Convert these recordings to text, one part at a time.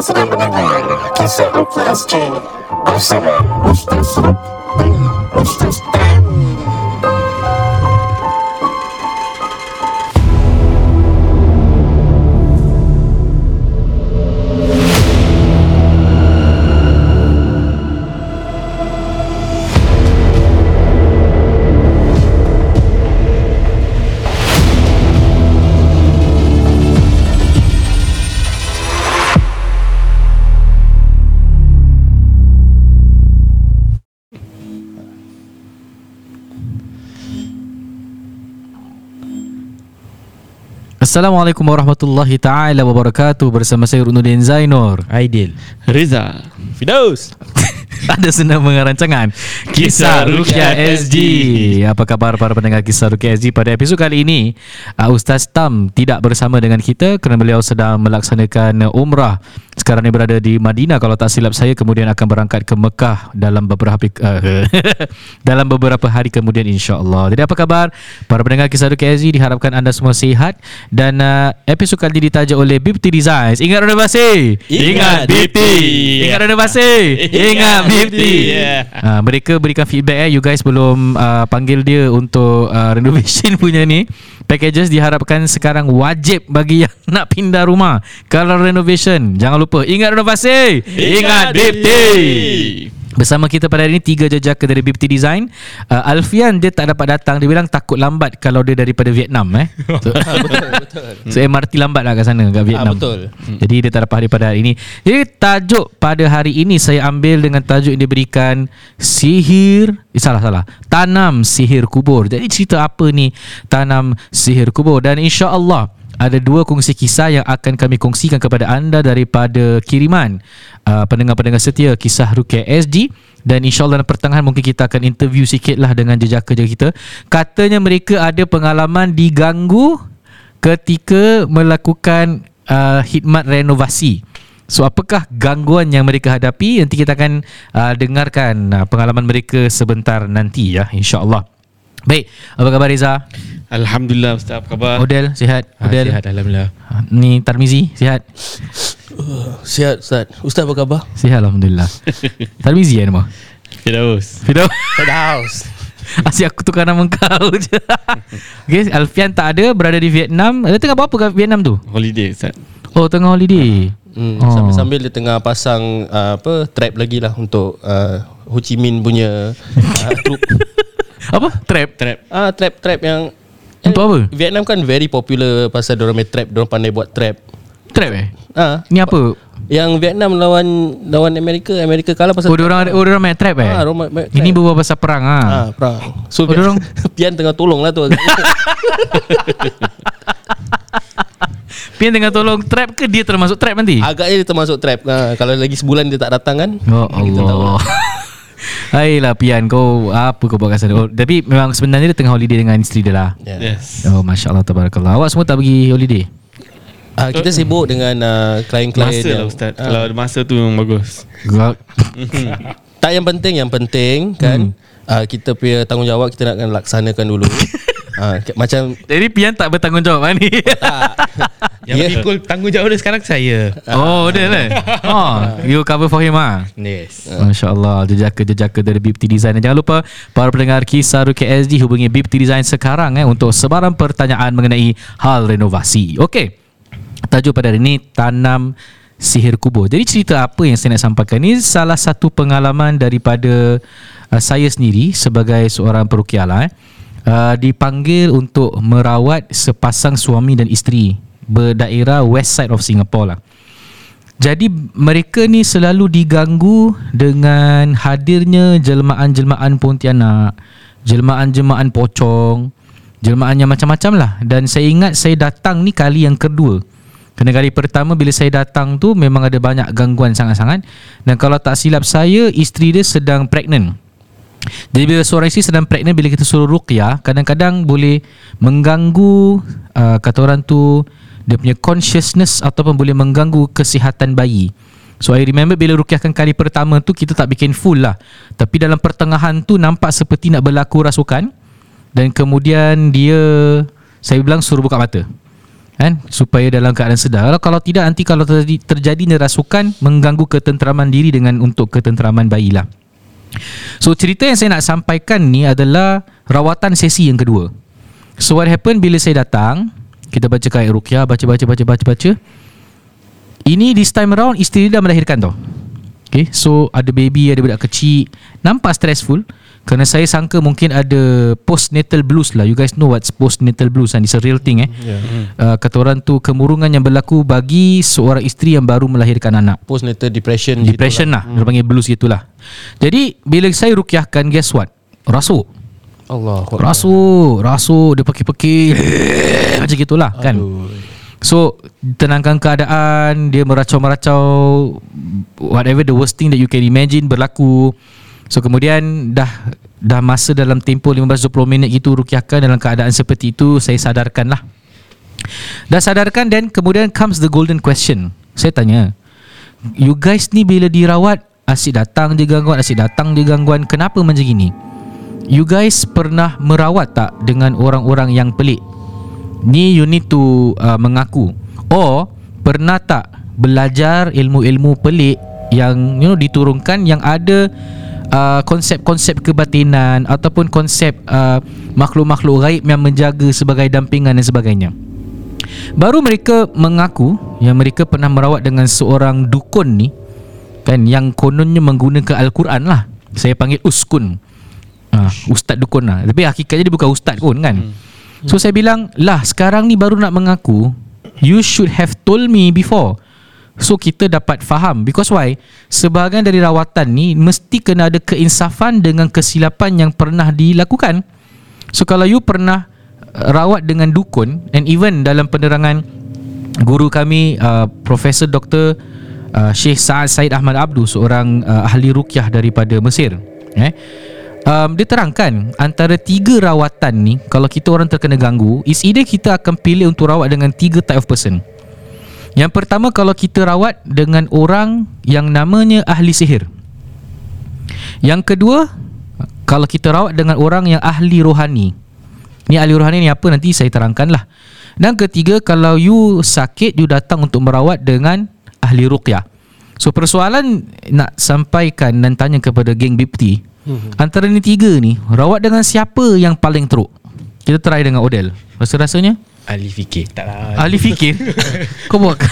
Anda sedang mendengar Kisah Ruki SG Bersama Ustaz Ruk dan Ustaz Tam Assalamualaikum warahmatullahi taala wabarakatuh bersama saya Runuddin Zainur. Aidil Riza Fidaus Ada senang mengerancangan Kisah Rukia SG. Apa khabar para pendengar Kisah Rukia SG pada episod kali ini? Ustaz Tam tidak bersama dengan kita kerana beliau sedang melaksanakan umrah. Sekarang ni berada di Madinah kalau tak silap saya kemudian akan berangkat ke Mekah dalam beberapa uh, dalam beberapa hari kemudian insya-Allah. Jadi apa khabar para pendengar Kisah Rukia SG? Diharapkan anda semua sihat dan uh, episod kali ini ditaja oleh Bipti Designs. Ingat renovasi. Ingat Bipti. Ingat renovasi. Ingat Bipti. Yeah. Uh, mereka berikan feedback eh you guys belum uh, panggil dia untuk uh, renovation punya ni. Packages diharapkan sekarang wajib bagi yang nak pindah rumah. Kalau renovation, jangan lupa ingat renovasi. Ingat Bipti. Bersama kita pada hari ini tiga jejaka dari Bipti Design. Uh, Alfian dia tak dapat datang. Dia bilang takut lambat kalau dia daripada Vietnam eh. So, so MRT lambat lah kat sana kat Vietnam. betul. Jadi dia tak dapat hadir pada hari ini. Jadi tajuk pada hari ini saya ambil dengan tajuk yang diberikan sihir eh, salah salah. Tanam sihir kubur. Jadi cerita apa ni tanam sihir kubur dan insya-Allah ada dua kongsi kisah yang akan kami kongsikan kepada anda daripada kiriman. Uh, pendengar-pendengar setia kisah Rukia SG dan insyaAllah dalam pertengahan mungkin kita akan interview sikit lah dengan jejaka-jejaka kita. Katanya mereka ada pengalaman diganggu ketika melakukan uh, khidmat renovasi. So apakah gangguan yang mereka hadapi? Nanti kita akan uh, dengarkan uh, pengalaman mereka sebentar nanti ya insyaAllah Baik, apa khabar Reza? Alhamdulillah Ustaz apa khabar? Odel, sihat? Odel? Sihat Alhamdulillah Ah, Ni Tarmizi, sihat? Sihat Ustaz Ustaz apa khabar? Sihat Alhamdulillah Tarmizi ya nama? Firdaus Fido Fidaus Asyik aku tukar nama kau je Okay, Alfian tak ada Berada di Vietnam Dia tengah buat apa kat Vietnam tu? Holiday Ustaz Oh, tengah holiday hmm, Oh. Sambil-sambil dia tengah pasang uh, Apa Trap lagi lah Untuk uh, Ho Chi Minh punya uh, Troop Apa? Trap? Trap Ah Trap-trap yang Untuk apa? Vietnam kan very popular Pasal diorang main trap Diorang pandai buat trap Trap eh? Ah, Ni apa? Yang Vietnam lawan Lawan Amerika Amerika kalah pasal Oh, diorang, oh, diorang main trap eh? Ah, main- main Ini trap. berbual pasal perang ah. Ah, perang. So Oh, diorang- Pian tengah tolong lah tu. Pian tengah tolong trap ke dia termasuk trap nanti? Agaknya dia termasuk trap. Ha, kalau lagi sebulan dia tak datang kan. Oh Kita tahu Allah Hailah Pian kau Apa kau buat kat sana? Oh, Tapi memang sebenarnya dia tengah holiday dengan isteri dia lah. Yes. Oh Masya Allah Tabarakallah. Awak semua tak pergi holiday? Ah, kita sibuk dengan uh, klien-klien Masa lah Ustaz. Ah, Kalau ada masa tu memang bagus. Tak yang penting yang penting kan? Ah, kita punya tanggungjawab kita nak laksanakan dulu. Ah, ke- macam Jadi Pian tak bertanggungjawab lah ni. Tak Yang Ya. pikul tanggungjawab dia sekarang saya. Oh dia lah oh, You cover for him ah. Yes. Masya Allah Jejaka-jejaka dari Bipti Design. Dan jangan lupa Para pendengar kisah Ruki SD Hubungi Bipti Design sekarang eh Untuk sebarang pertanyaan Mengenai hal renovasi. Okey. Tajuk pada hari ini Tanam sihir kubur. Jadi cerita apa yang saya nak sampaikan Ini salah satu pengalaman Daripada uh, Saya sendiri Sebagai seorang perukiah lah eh uh, Dipanggil untuk Merawat sepasang suami dan isteri Berdaerah west side of Singapore lah jadi mereka ni selalu diganggu dengan hadirnya jelmaan-jelmaan Pontianak, jelmaan-jelmaan pocong, jelmaan yang macam-macam lah. Dan saya ingat saya datang ni kali yang kedua. Kerana kali pertama bila saya datang tu memang ada banyak gangguan sangat-sangat. Dan kalau tak silap saya, isteri dia sedang pregnant. Jadi bila seorang isteri sedang pregnant bila kita suruh ruqyah kadang-kadang boleh mengganggu uh, kata orang tu dia punya consciousness ataupun boleh mengganggu kesihatan bayi. So I remember bila ruqyahkan kali pertama tu kita tak bikin full lah. Tapi dalam pertengahan tu nampak seperti nak berlaku rasukan dan kemudian dia saya bilang suruh buka mata. kan supaya dalam keadaan sedar kalau, kalau tidak nanti kalau terjadi, nerasukan mengganggu ketenteraman diri dengan untuk ketenteraman bayi lah so cerita yang saya nak sampaikan ni adalah rawatan sesi yang kedua. So what happened bila saya datang kita baca ayat rukyah baca baca baca baca baca. Ini this time around isteri dah melahirkan tau. Okay, so ada baby, ada budak kecil. Nampak stressful Kerana saya sangka mungkin ada postnatal blues lah. You guys know what's postnatal blues kan It's a real thing eh? Yeah. uh, Kata orang tu kemurungan yang berlaku bagi seorang isteri yang baru melahirkan anak. Postnatal depression Depression lah, dia panggil blues gitulah. Jadi bila saya rukyahkan guess what? Rasuk. Allah Rasuk Rasuk Dia pekik-pekik. Macam gitulah kan? So tenangkan keadaan Dia meracau-meracau Whatever the worst thing that you can imagine Berlaku So kemudian Dah dah masa dalam tempoh 15-20 minit gitu Rukiahkan dalam keadaan seperti itu Saya sadarkan lah Dah sadarkan Dan kemudian comes the golden question. Saya tanya You guys ni bila dirawat Asyik datang je gangguan Asyik datang je gangguan Kenapa macam gini? You guys pernah merawat tak Dengan orang-orang yang pelik? Ni you need to uh, mengaku. Or Pernah tak Belajar ilmu-ilmu pelik Yang you know diturunkan Yang ada uh, Konsep-konsep kebatinan Ataupun konsep uh, Makhluk-makhluk gaib Yang menjaga sebagai dampingan dan sebagainya. Baru mereka mengaku Yang mereka pernah merawat dengan seorang dukun ni Kan Yang kononnya menggunakan Al-Quran lah. Saya panggil Uskun. Ha, Ustaz dukun lah. Tapi hakikatnya dia bukan ustaz pun kan? Hmm. So saya bilang Lah sekarang ni baru nak mengaku You should have told me before So kita dapat faham Because why Sebahagian dari rawatan ni Mesti kena ada keinsafan Dengan kesilapan yang pernah dilakukan So kalau you pernah uh, Rawat dengan dukun And even dalam penerangan Guru kami uh, Profesor Dr. Uh, Syekh Sa'ad Said Ahmad Abdu Seorang uh, ahli rukyah daripada Mesir eh? um, Dia terangkan Antara tiga rawatan ni Kalau kita orang terkena ganggu Is either kita akan pilih untuk rawat dengan tiga type of person Yang pertama kalau kita rawat dengan orang Yang namanya ahli sihir. Yang kedua Kalau kita rawat dengan orang yang ahli rohani. Ni ahli rohani ni apa nanti saya terangkan lah Dan ketiga kalau you sakit You datang untuk merawat dengan ahli ruqyah. So persoalan nak sampaikan dan tanya kepada geng Bipti hmm. Antara ni tiga ni Rawat dengan siapa yang paling teruk? Kita try dengan Odell. Rasa-rasanya Ahli fikir. Tak lah. Ahli fikir? Kau buat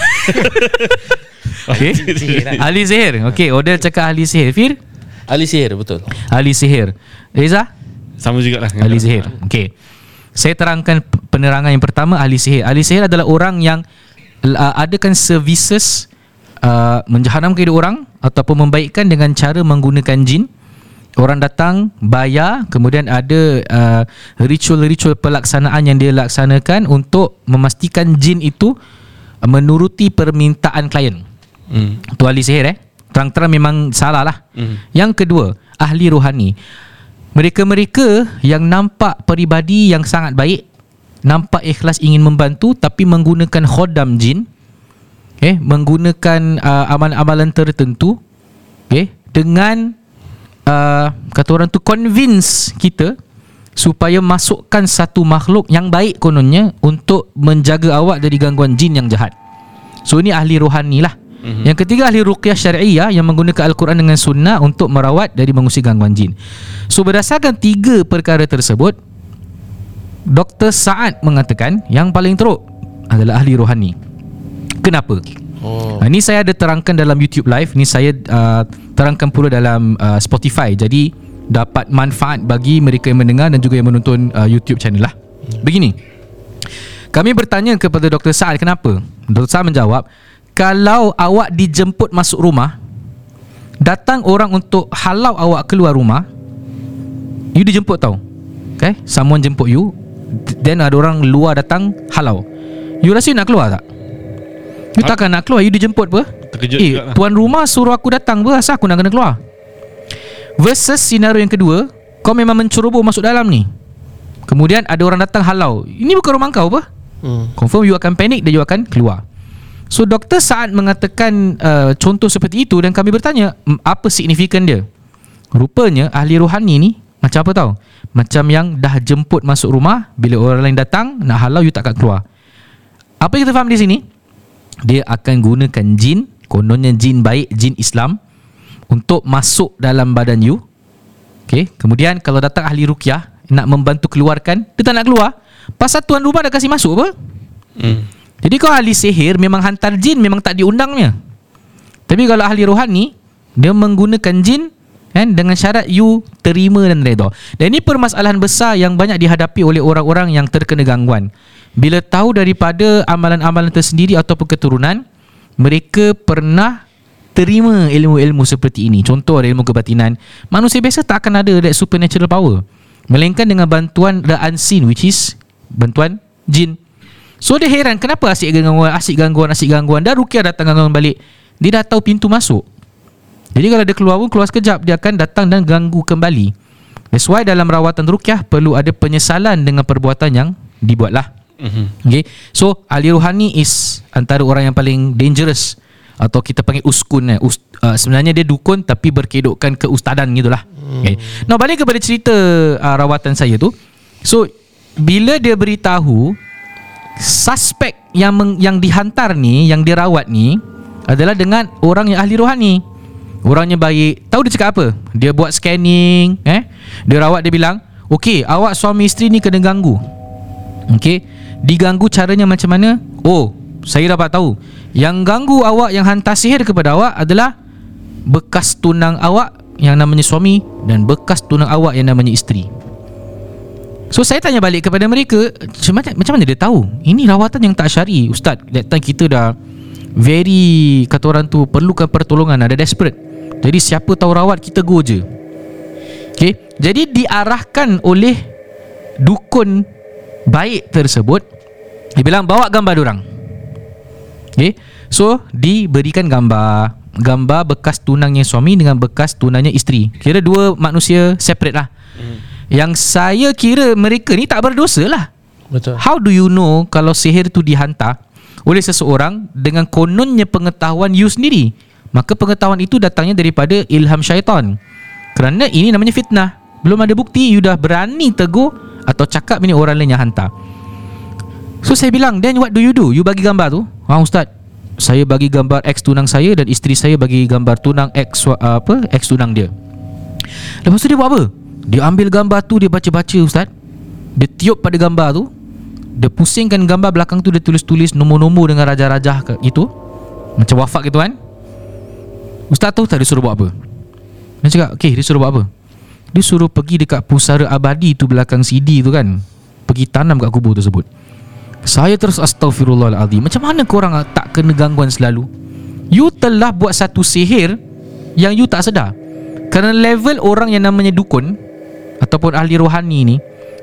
Okay. Ahli sihir Okay Odell cakap ahli sihir Fir? Ali sihir betul. Ahli sihir Reza? Sama jugalah Ahli sihir Okey Saya terangkan penerangan yang pertama Ahli sihir Ahli sihir adalah orang yang uh, Adakan services uh, Menjahanamkan hidup orang Ataupun membaikkan dengan cara menggunakan jin Orang datang bayar Kemudian ada uh, Ritual-ritual pelaksanaan yang dia laksanakan Untuk memastikan jin itu uh, Menuruti permintaan klien hmm. Tu ahli sihir eh Terang-terang memang salah lah Mhm. Yang kedua Ahli rohani Mereka-mereka Yang nampak peribadi yang sangat baik Nampak ikhlas ingin membantu Tapi menggunakan khodam jin okay, Menggunakan uh, amalan-amalan tertentu okay, Dengan uh, Kata orang tu Convince kita Supaya masukkan satu makhluk yang baik kononnya Untuk menjaga awak dari gangguan jin yang jahat So ini ahli rohani lah Mm-hmm. Yang ketiga ahli ruqyah syariah yang menggunakan al-Quran dengan sunnah untuk merawat dari mengusir gangguan jin. So berdasarkan tiga perkara tersebut Dr. Saad mengatakan yang paling teruk adalah ahli rohani. Kenapa? Oh Ha, ini saya ada terangkan dalam YouTube live, ni saya uh, terangkan pula dalam uh, Spotify. Jadi dapat manfaat bagi mereka yang mendengar dan juga yang menonton uh, YouTube channel lah. Begini. Kami bertanya kepada Dr. Saad kenapa? Dr. Saad menjawab, kalau awak dijemput masuk rumah, datang orang untuk halau awak keluar rumah, you dijemput tau. Okay? Someone jemput you, then ada orang luar datang halau. You rasa you nak keluar tak? You takkan nak keluar You dijemput apa? Terkejut Eh juga lah. tuan rumah suruh aku datang apa? Asal aku nak kena keluar? Versus scenario yang kedua Kau memang menceroboh masuk dalam ni. Kemudian ada orang datang halau. Ini bukan rumah kau apa? Hmm. Confirm you akan panik Dan you akan keluar. So Dr. Saad mengatakan uh, Contoh seperti itu Dan kami bertanya "M, Apa signifikan dia? Rupanya ahli rohani ni Macam apa tau? Macam yang dah jemput masuk rumah Bila orang lain datang Nak halau you tak akan keluar. Apa yang kita faham di sini? Dia akan gunakan jin, kononnya jin baik, jin Islam untuk masuk dalam badan you. Okay. Kemudian kalau datang ahli rukyah nak membantu keluarkan, dia tak nak keluar. Pasal tuan rumah dah kasih masuk apa? Hmm. Jadi kalau ahli sihir memang hantar jin memang tak diundangnya. Tapi kalau ahli rohani dia menggunakan jin kan dengan syarat you terima dan redha. Dan ini permasalahan besar yang banyak dihadapi oleh orang-orang yang terkena gangguan. Bila tahu daripada amalan-amalan tersendiri ataupun keturunan, mereka pernah terima ilmu-ilmu seperti ini. Contoh ilmu kebatinan. Manusia biasa tak akan ada that supernatural power. Melainkan dengan bantuan the unseen which is bantuan jin. So dia heran kenapa asyik gangguan, asyik gangguan, asyik gangguan. Dah rukiah datang gangguan balik. Dia dah tahu pintu masuk. Jadi kalau dia keluar pun keluar sekejap dia akan datang dan ganggu kembali. That's why dalam rawatan rukiah perlu ada penyesalan dengan perbuatan yang dibuatlah. Mhm. Okay. So ahli rohani is antara orang yang paling dangerous atau kita panggil uskun eh. Us, uh, sebenarnya dia dukun tapi berkedokkan keustadan gitulah. Okay. Now balik kepada cerita uh, rawatan saya tu. So bila dia beritahu suspek yang meng, yang dihantar ni, yang dirawat ni adalah dengan orang yang ahli rohani. Orangnya baik. Tahu dia cakap apa? Dia buat scanning, eh. Dia rawat dia bilang, "Okey, awak suami isteri ni kena ganggu." Okey. Diganggu caranya macam mana? Oh, saya dapat tahu. Yang ganggu awak yang hantar sihir kepada awak adalah bekas tunang awak yang namanya suami dan bekas tunang awak yang namanya isteri. So saya tanya balik kepada mereka macam mana, macam mana dia tahu Ini rawatan yang tak syari Ustaz That time kita dah Very Kata orang tu Perlukan pertolongan Ada desperate Jadi siapa tahu rawat Kita go je Okay Jadi diarahkan oleh Dukun Baik tersebut Dia bilang bawa gambar orang. Okay So diberikan gambar Gambar bekas tunangnya suami Dengan bekas tunangnya isteri Kira dua manusia separate lah yang saya kira mereka ni tak berdosa lah. Betul. How do you know kalau sihir tu dihantar oleh seseorang dengan kononnya pengetahuan you sendiri? Maka pengetahuan itu datangnya daripada ilham syaitan. Kerana ini namanya fitnah. Belum ada bukti you dah berani tegur atau cakap ini orang lain yang hantar. So saya bilang, then what do you do? You bagi gambar tu? Ha ustaz, saya bagi gambar ex tunang saya dan isteri saya bagi gambar tunang ex uh, apa? Ex tunang dia. Lepas tu dia buat apa? Dia ambil gambar tu Dia baca-baca Ustaz Dia tiup pada gambar tu Dia pusingkan gambar belakang tu Dia tulis-tulis nombor-nombor Dengan raja-raja itu Macam wafak gitu kan Ustaz tahu tak dia suruh buat apa Dia cakap Okay dia suruh buat apa Dia suruh pergi dekat pusara abadi tu Belakang CD tu kan. Pergi tanam kat kubur tersebut. Saya terus astagfirullahaladzim Macam mana korang tak kena gangguan selalu? You telah buat satu sihir Yang you tak sedar. Kerana level orang yang namanya dukun Ataupun ahli rohani ni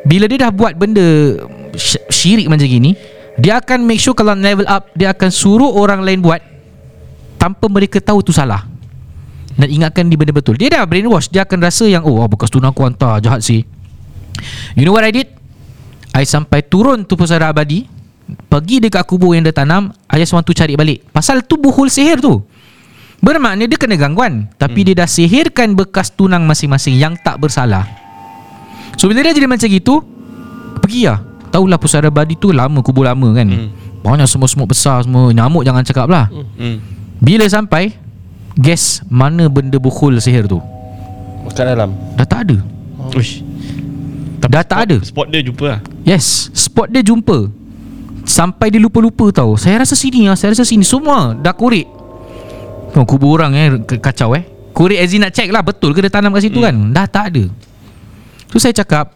Bila dia dah buat benda sy- Syirik macam gini Dia akan make sure kalau level up Dia akan suruh orang lain buat Tanpa mereka tahu tu salah Dan ingatkan dia benda betul. Dia dah brainwash. Dia akan rasa yang Oh bekas tu aku hantar. Jahat sih. You know what I did? I sampai turun tu pusara abadi. Pergi dekat kubur yang dia tanam. I just want to cari balik. Pasal tu buhul sihir tu. Bermakna dia kena gangguan. Tapi hmm. dia dah sihirkan bekas tunang masing-masing Yang tak bersalah. So bila dia jadi macam gitu Pergi lah. Tahulah pusara abadi tu lama Kubur lama kan. Hmm. Banyak semut-semut besar semua. Nyamuk jangan cakap lah. Hmm. Bila sampai Guess mana benda buhul sihir tu? Kat dalam. Dah tak ada. Uish. Dah tak ada. Spot dia jumpa lah. Yes Spot dia jumpa. Sampai dia lupa-lupa tau. Saya rasa sini lah Saya rasa sini. Semua dah korek. Oh, Kubur orang eh Kacau eh. Korek as nak check lah Betul ke dia tanam kat situ hmm. kan? Dah tak ada. So saya cakap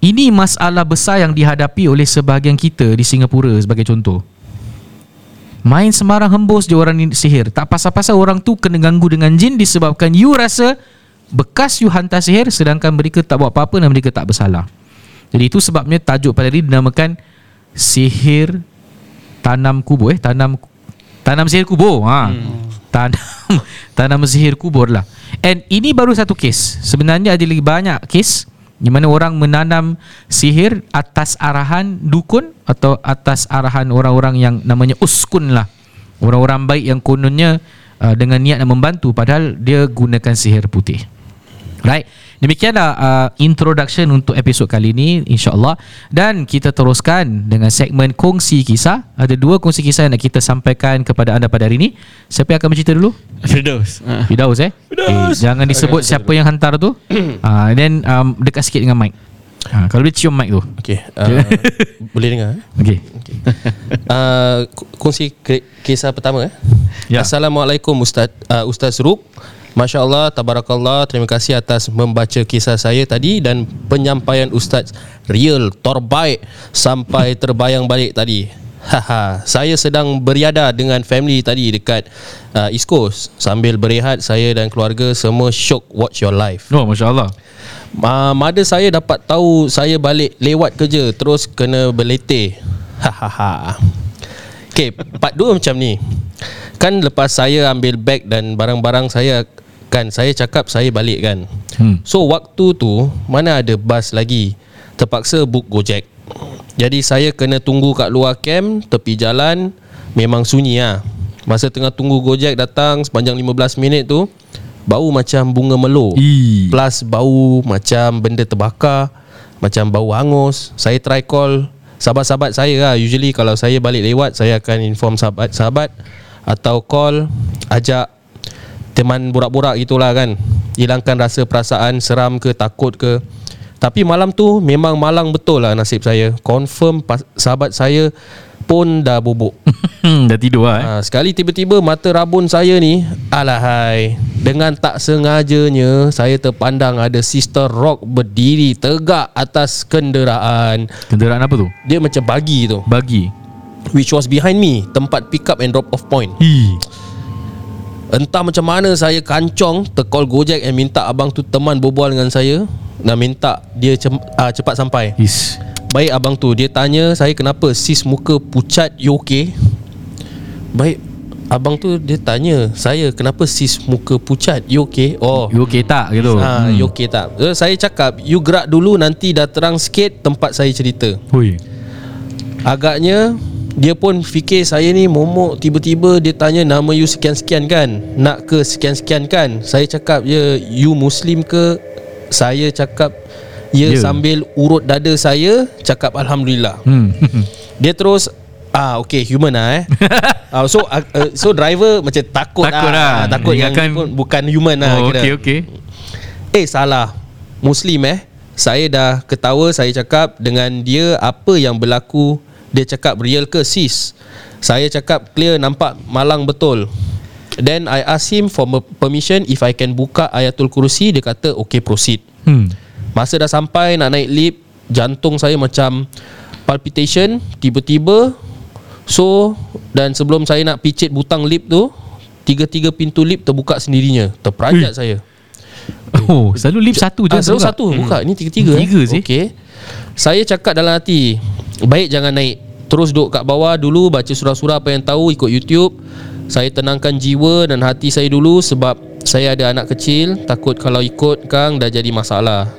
Ini masalah besar yang dihadapi oleh sebahagian kita Di Singapura sebagai contoh Main sembarang hembus je orang ni sihir. Tak pasal-pasal orang tu kena ganggu dengan jin Disebabkan you rasa Bekas you hantar sihir Sedangkan mereka tak buat apa-apa Dan mereka tak bersalah. Jadi itu sebabnya tajuk pada hari dinamakan Sihir Tanam kubur eh Tanam Tanam sihir kubur. Ha. Hmm. Tanam Tanam sihir kubur lah. And ini baru satu kes. Sebenarnya ada lagi banyak kes di mana orang menanam sihir atas arahan dukun atau atas arahan orang-orang yang namanya uskun lah. Orang-orang baik yang kononnya uh, dengan niat nak membantu padahal dia gunakan sihir putih. Right Demikianlah uh, introduction untuk episod kali ini InsyaAllah Dan kita teruskan dengan segmen kongsi kisah Ada dua kongsi kisah yang nak kita sampaikan kepada anda pada hari ini Siapa yang akan bercerita dulu? Firdaus. Ha. Fidaus eh Fidaus. Eh, Jangan disebut siapa yang hantar tu uh, Then um, dekat sikit dengan mic uh, Kalau boleh cium mic tu Okay uh, Boleh dengar eh? Okay uh, Kongsi kisah pertama eh? Ya. Assalamualaikum Ustaz uh, Ustaz Ruk Masya Allah, Tabarakallah Terima kasih atas membaca kisah saya tadi Dan penyampaian Ustaz Real, terbaik Sampai terbayang balik tadi. Haha, saya sedang beriada dengan family tadi dekat uh, East Coast. Sambil berehat, saya dan keluarga semua shock watch your life. Oh Masya Allah uh, Mother saya dapat tahu saya balik lewat kerja Terus kena berletih. Hahaha. Okay, part 2 macam ni. Kan lepas saya ambil bag dan barang-barang saya Kan saya cakap saya balik kan. Hmm. So waktu tu Mana ada bas lagi? Terpaksa book Gojek. Jadi saya kena tunggu kat luar camp Tepi jalan Memang sunyi lah Masa tengah tunggu Gojek datang Sepanjang 15 minit tu Bau macam bunga melo. Plus bau macam benda terbakar Macam bau hangus. Saya try call Sahabat-sahabat saya lah Usually kalau saya balik lewat Saya akan inform sahabat-sahabat Atau call Ajak Teman borak-borak gitulah kan. Hilangkan rasa perasaan Seram ke takut ke. Tapi malam tu Memang malang betul lah nasib saya. Confirm pas- sahabat saya Pun dah bubuk. Dah tidur lah eh? Ha, sekali tiba-tiba mata rabun saya ni Alahai Dengan tak sengajanya Saya terpandang ada sister rock berdiri tegak atas kenderaan. Kenderaan apa tu? Dia macam bagi tu. Bagi? Which was behind me. Tempat pick up and drop off point. Ih. Entah macam mana saya kancong Tercall Gojek and minta abang tu teman berbual dengan saya Dan minta dia cem, uh, cepat sampai Is. Baik abang tu Dia tanya saya kenapa Sis muka pucat You okay? Baik Abang tu dia tanya Saya kenapa sis muka pucat You okay? Oh You okay tak gitu? Ah, Hmm. you okay tak? So, saya cakap You gerak dulu Nanti dah terang sikit Tempat saya cerita Hui. Agaknya Dia pun fikir saya ni momok Tiba-tiba dia tanya Nama you sekian-sekian kan Nak ke sekian-sekian kan Saya cakap Ya you muslim ke Saya cakap Ya Ya. sambil urut dada saya Cakap Alhamdulillah Hmm. dia terus Ah okay human lah eh. uh, so uh, uh, so driver macam takut, Takut lah. lah. Ah, takut yang ni pun bukan human lah oh, kira. okay, okay. Eh salah. Muslim eh. Saya dah ketawa saya cakap dengan dia apa yang berlaku dia cakap real ke sis. Saya cakap clear nampak malang betul. Then I ask him for permission if I can buka Ayatul Kursi dia kata okay proceed. Hmm. Masa dah sampai nak naik lift Jantung saya macam Palpitation Tiba-tiba So Dan sebelum saya nak picit butang lift tu Tiga-tiga pintu lift terbuka sendirinya Terperanjat saya Oh, selalu lift satu je. ah, Selalu buka. satu buka Ini tiga-tiga Tiga eh. sih. Okay Saya cakap dalam hati Baik jangan naik. Terus duduk kat bawah dulu Baca surah-surah apa yang tahu Ikut YouTube. Saya tenangkan jiwa dan hati saya dulu Sebab saya ada anak kecil. Takut kalau ikut Kang dah jadi masalah.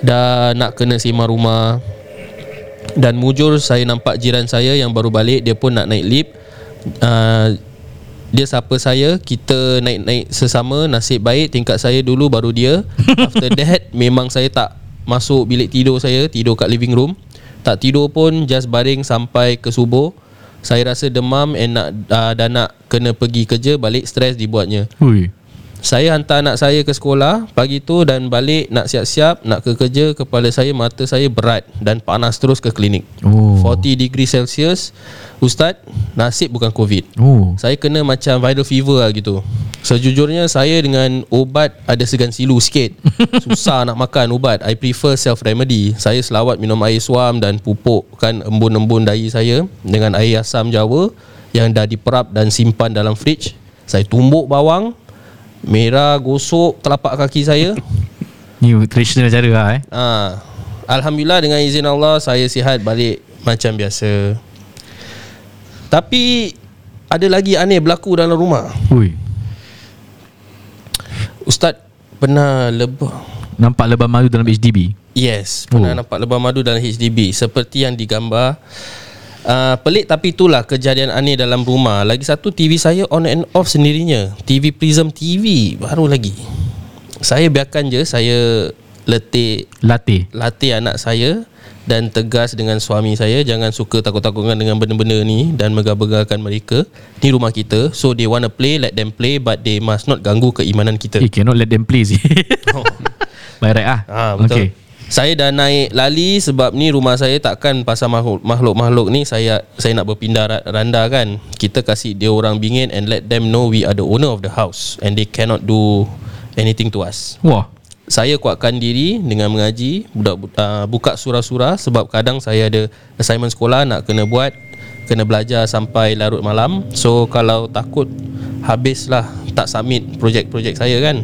Dah nak kena sewa rumah. Dan mujur saya nampak jiran saya yang baru balik Dia pun nak naik lift. Uh, Dia sapa saya Kita naik-naik sesama Nasib baik tingkat saya dulu baru dia. After that memang saya tak Masuk bilik tidur saya Tidur kat living room Tak tidur pun just baring sampai ke subuh Saya rasa demam and nak, uh, dah nak kena pergi kerja Balik stres dibuatnya Hui. Saya hantar anak saya ke sekolah pagi tu dan balik nak siap-siap nak ke kerja kepala saya mata saya berat dan panas terus ke klinik. Oh. 40 degree Celsius. Ustaz, nasib bukan COVID. Oh. Saya kena macam viral fever lah gitu. Sejujurnya saya dengan ubat ada segan silu sikit. Susah nak makan ubat. I prefer self remedy. Saya selawat minum air suam dan pupuk kan embun-embun dahi saya dengan air asam Jawa yang dah diperap dan simpan dalam fridge. Saya tumbuk bawang, merah gosok telapak kaki saya. Ni traditional cara lah eh. Ah, Alhamdulillah dengan izin Allah saya sihat balik macam biasa. Tapi ada lagi aneh berlaku dalam rumah. Hui. Ustaz pernah lebah Nampak lebam madu dalam HDB. Yes Pernah Oh. nampak lebah madu dalam HDB Seperti yang digambar uh, Pelik tapi itulah kejadian aneh dalam rumah Lagi satu TV saya on and off sendirinya TV Prism TV Baru lagi Saya biarkan je Saya letih Latih. latih anak saya dan tegas dengan suami saya jangan suka takut-takutkan dengan benda-benda ni dan megah-begahkan mereka ni rumah kita so they want to play let them play but they must not ganggu keimanan kita Eh, cannot let them play sih. By right ah. ha, betul Okay. Saya dah naik lali sebab ni rumah saya takkan pasal makhluk- makhluk-makhluk ni saya saya nak berpindah ra- randa kan. Kita kasih dia orang bingit and let them know we are the owner of the house and they cannot do anything to us. Wah. saya kuatkan diri dengan mengaji budak uh, buka surah-surah sebab kadang saya ada assignment sekolah nak kena buat kena belajar sampai larut malam. So kalau takut habislah tak submit projek-projek saya kan.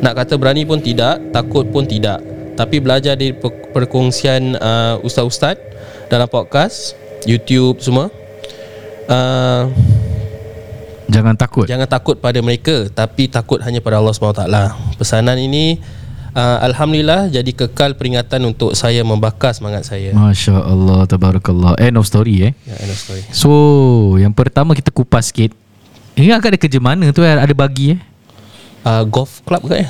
Nak kata berani pun tidak takut pun tidak tapi belajar dari per- perkongsian uh, ustaz-ustaz dalam podcast YouTube semua uh, Jangan takut. Jangan takut pada mereka Tapi takut hanya pada Allah SWT Pesanan ini uh, Alhamdulillah Jadi kekal peringatan untuk saya Membakar semangat saya Masya Allah, tabarakallah. End of story eh. Ya, end of story. So, yang pertama kita kupas sikit. Ingat kat ada kerja mana tu eh? Ada bagi eh? uh, Golf club ke eh?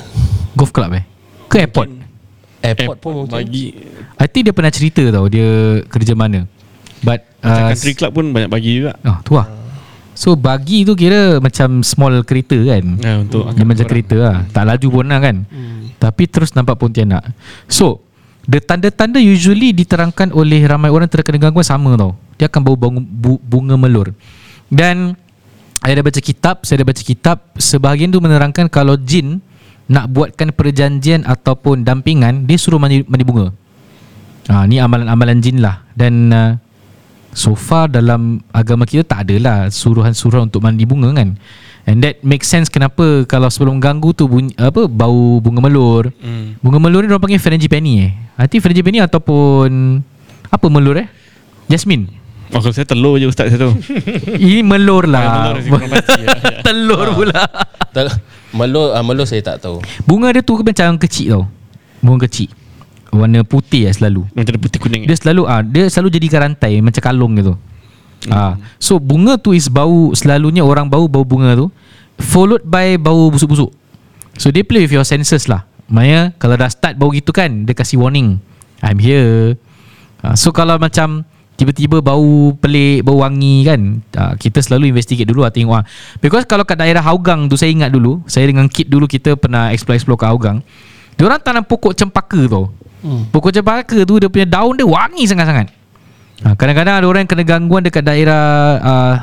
Golf club eh? Ke airport? Airport pun Bagi I think dia pernah cerita tau dia kerja mana. But uh, Country club pun banyak bagi juga Oh, tu lah. So bagi tu kira macam small kereta kan. ha, Untuk Dia macam kereta lah Tak laju pun lah kan hmm. Tapi terus nampak Pontianak So The tanda-tanda usually diterangkan oleh ramai orang terkena gangguan sama tau Dia akan bau bunga, bu, bunga melur Dan Saya dah baca kitab Saya dah baca kitab Sebahagian tu menerangkan Kalau jin Nak buatkan perjanjian Ataupun dampingan Dia suruh mandi, mandi bunga ha, Ni amalan-amalan jin lah Dan uh, So far dalam agama kita tak adalah suruhan-suruhan untuk mandi bunga kan. And that makes sense kenapa kalau sebelum ganggu tu bunyi, apa bau bunga melur. Hmm. Bunga melur ni orang panggil frangipani eh. I think frangipani ataupun apa melur eh? Jasmine. Oh, kalau saya telur je ustaz saya tu Ini melur Ah, lah. melur ya, ya. Telur pula. Melur uh, Melur saya tak tahu Bunga dia tu macam kecil tau. Bunga kecil. Warna putih lah selalu. Macam ada putih kuning Dia selalu ah dia selalu jadikan rantai macam kalung gitu. Ah, so bunga tu is bau selalunya orang bau bau bunga tu followed by bau busuk-busuk. So dia play with your senses lah. Maknanya kalau dah start bau gitu kan dia kasih warning. I'm here. Ah, so kalau macam tiba-tiba bau pelik, bau wangi kan, ah, kita selalu investigate dulu lah tengok ah. Because kalau kat daerah Hougang tu saya ingat dulu, saya dengan kid dulu kita pernah explore-explore kat Hougang. Diorang tanam pokok cempaka tau. Hmm. Pokok cempaka tu dia punya daun dia wangi sangat-sangat. Ha, kadang-kadang ada orang yang kena gangguan dekat daerah uh,